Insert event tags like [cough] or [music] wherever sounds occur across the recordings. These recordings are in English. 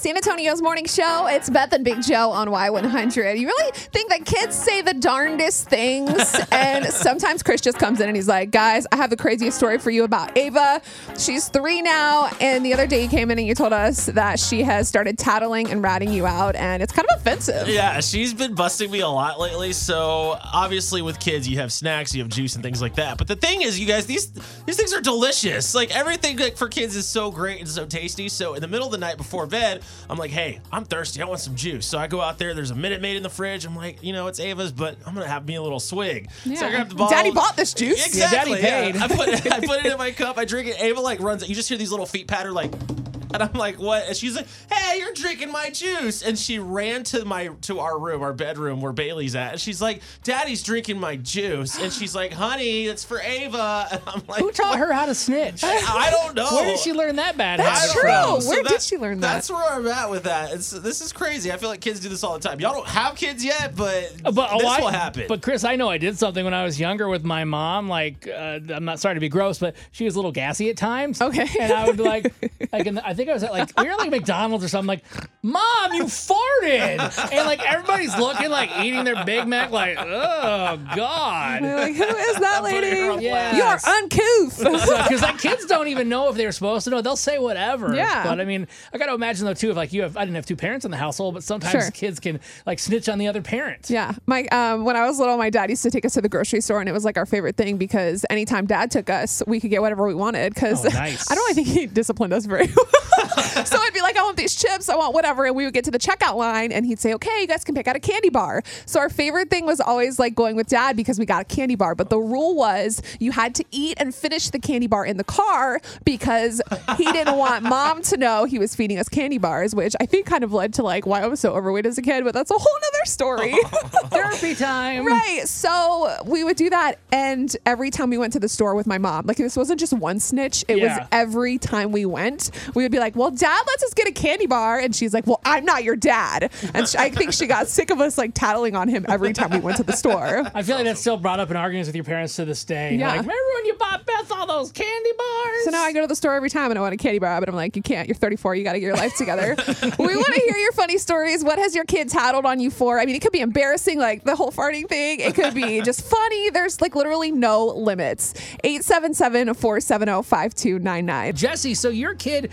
San Antonio's morning show. It's Beth and Big Joe on Y100. You really think that kids say the darndest things? [laughs] and sometimes Chris just comes in and he's like, guys, I have the craziest story for you about Ava. She's three now. And the other day you came in and you told us that she has started tattling and ratting you out. And it's kind of offensive. Yeah, she's been busting me a lot lately. So obviously, with kids, you have snacks, you have juice, and things like that. But the thing is, you guys, these these things are delicious. Like everything like, for kids is so great and so tasty. So in the middle of the night before bed, I'm like, hey, I'm thirsty. I want some juice. So I go out there. There's a Minute Maid in the fridge. I'm like, you know, it's Ava's, but I'm gonna have me a little swig. So I grab the bottle. Daddy bought this juice. Exactly. Daddy yeah. I put I put it in [laughs] my cup. I drink it. Ava like runs. It. You just hear these little feet patter like. [laughs] And I'm like, what? And she's like, hey, you're drinking my juice. And she ran to my to our room, our bedroom where Bailey's at. And she's like, Daddy's drinking my juice. And she's like, honey, it's for Ava. [laughs] And I'm like, Who taught her how to snitch? I don't know. Where did she learn that bad That's habit true. know. Where did she learn that? That's where I'm at with that. It's this is crazy. I feel like kids do this all the time. Y'all don't have kids yet, but, But this oh, I- will happen. But Chris, I know I did something when I was younger with my mom. Like, uh, I'm not sorry to be gross, but she was a little gassy at times. Okay. And I would be like, [laughs] like, in the, I think I was at like we were at, like McDonald's or something. Like, Mom, you farted, and like everybody's looking like eating their Big Mac. Like, oh God. Like, who is that putting her on lady? blast. You are uncouth. [laughs] Because like kids don't even know if they're supposed to know. They'll say whatever. Yeah. But I mean, I got to imagine though too. If like you have, I didn't have two parents in the household, but sometimes Sure. kids can like snitch on the other parent. Yeah, my um, when I was little, my dad used to take us to the grocery store, and it was like our favorite thing because anytime dad took us, we could get whatever we wanted. Because Oh, nice. [laughs] I don't really think he disciplined us very [laughs] well. [laughs] so I'd be like, I want these chips, I want whatever, and we would get to the checkout line, and he'd say, Okay, you guys can pick out a candy bar. So our favorite thing was always like going with dad because we got a candy bar, but the rule was you had to eat and finish the candy bar in the car because he didn't want mom to know he was feeding us candy bars, which I think kind of led to like why I was so overweight as a kid. But that's a whole nother story. [laughs] Therapy time. Right. So we would do that. And every time we went to the store with my mom, like this wasn't just one snitch, it Yeah. was every time we went, we would be like, well, dad lets us get a candy bar. And she's like, well, I'm not your dad. And sh- I think she got sick of us like tattling on him every time we went to the store. I feel like that's still brought up in arguments with your parents to this day. Yeah. Like, remember when you bought Beth all those candy bars? So now I go to the store every time and I want a candy bar, but I'm like, you can't. You're 34. You got to get your life together. [laughs] we want to hear your funny stories. What has your kid tattled on you for? I mean, it could be embarrassing, like the whole farting thing. It could be just funny. There's like literally no limits. 877 470 5299. Jesse, so your kid,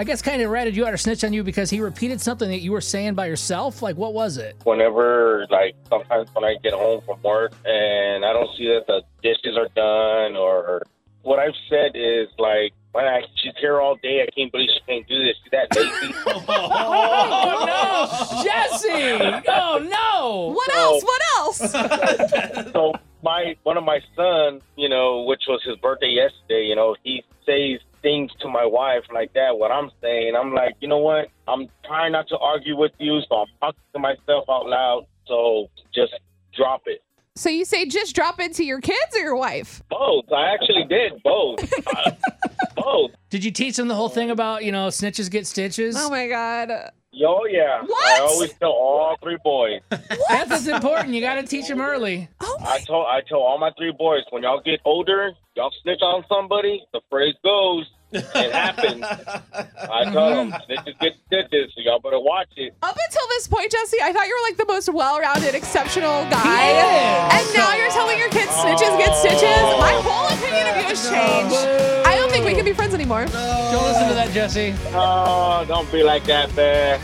I guess, kind of ratted you out or snitched on you because he repeated something that you were saying by yourself. Like, what was it? whenever like sometimes when I get home from work and I don't see that the dishes are done or what I've said is like when I she's here all day, I can't believe she can't do this. She's that lazy. [laughs] Oh, no, Jesse! Oh, no! What So- else? What else? [laughs] [laughs] so my one of my sons, you know, which was his birthday yesterday, you know, he says things to my wife like that. What I'm saying, I'm like, you know what? I'm trying not to argue with you, so I'm talking to myself out loud. So just drop it. so you say just drop it to your kids or your wife? Both. I actually did both. [laughs] Both. Did you teach them the whole thing about, you know, snitches get stitches? Oh my God. Yo, yeah. What? I always tell all three boys. That's what's important. You got to teach them early. Oh my I told I tell all my three boys when y'all get older, y'all snitch on somebody. The phrase goes, it happens. I [laughs] tell them mm-hmm. snitches get stitches, so y'all better watch it. Up until this point, Jesse, I thought you were like the most well-rounded, exceptional guy. He. And now you're telling your kids snitches get stitches. My whole opinion of you has oh, changed. I don't think we can be friends anymore. Don't listen to that, Jesse. Oh, don't be like that, man.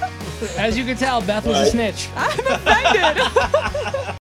As you can tell, Beth was a snitch. I'm offended. [laughs]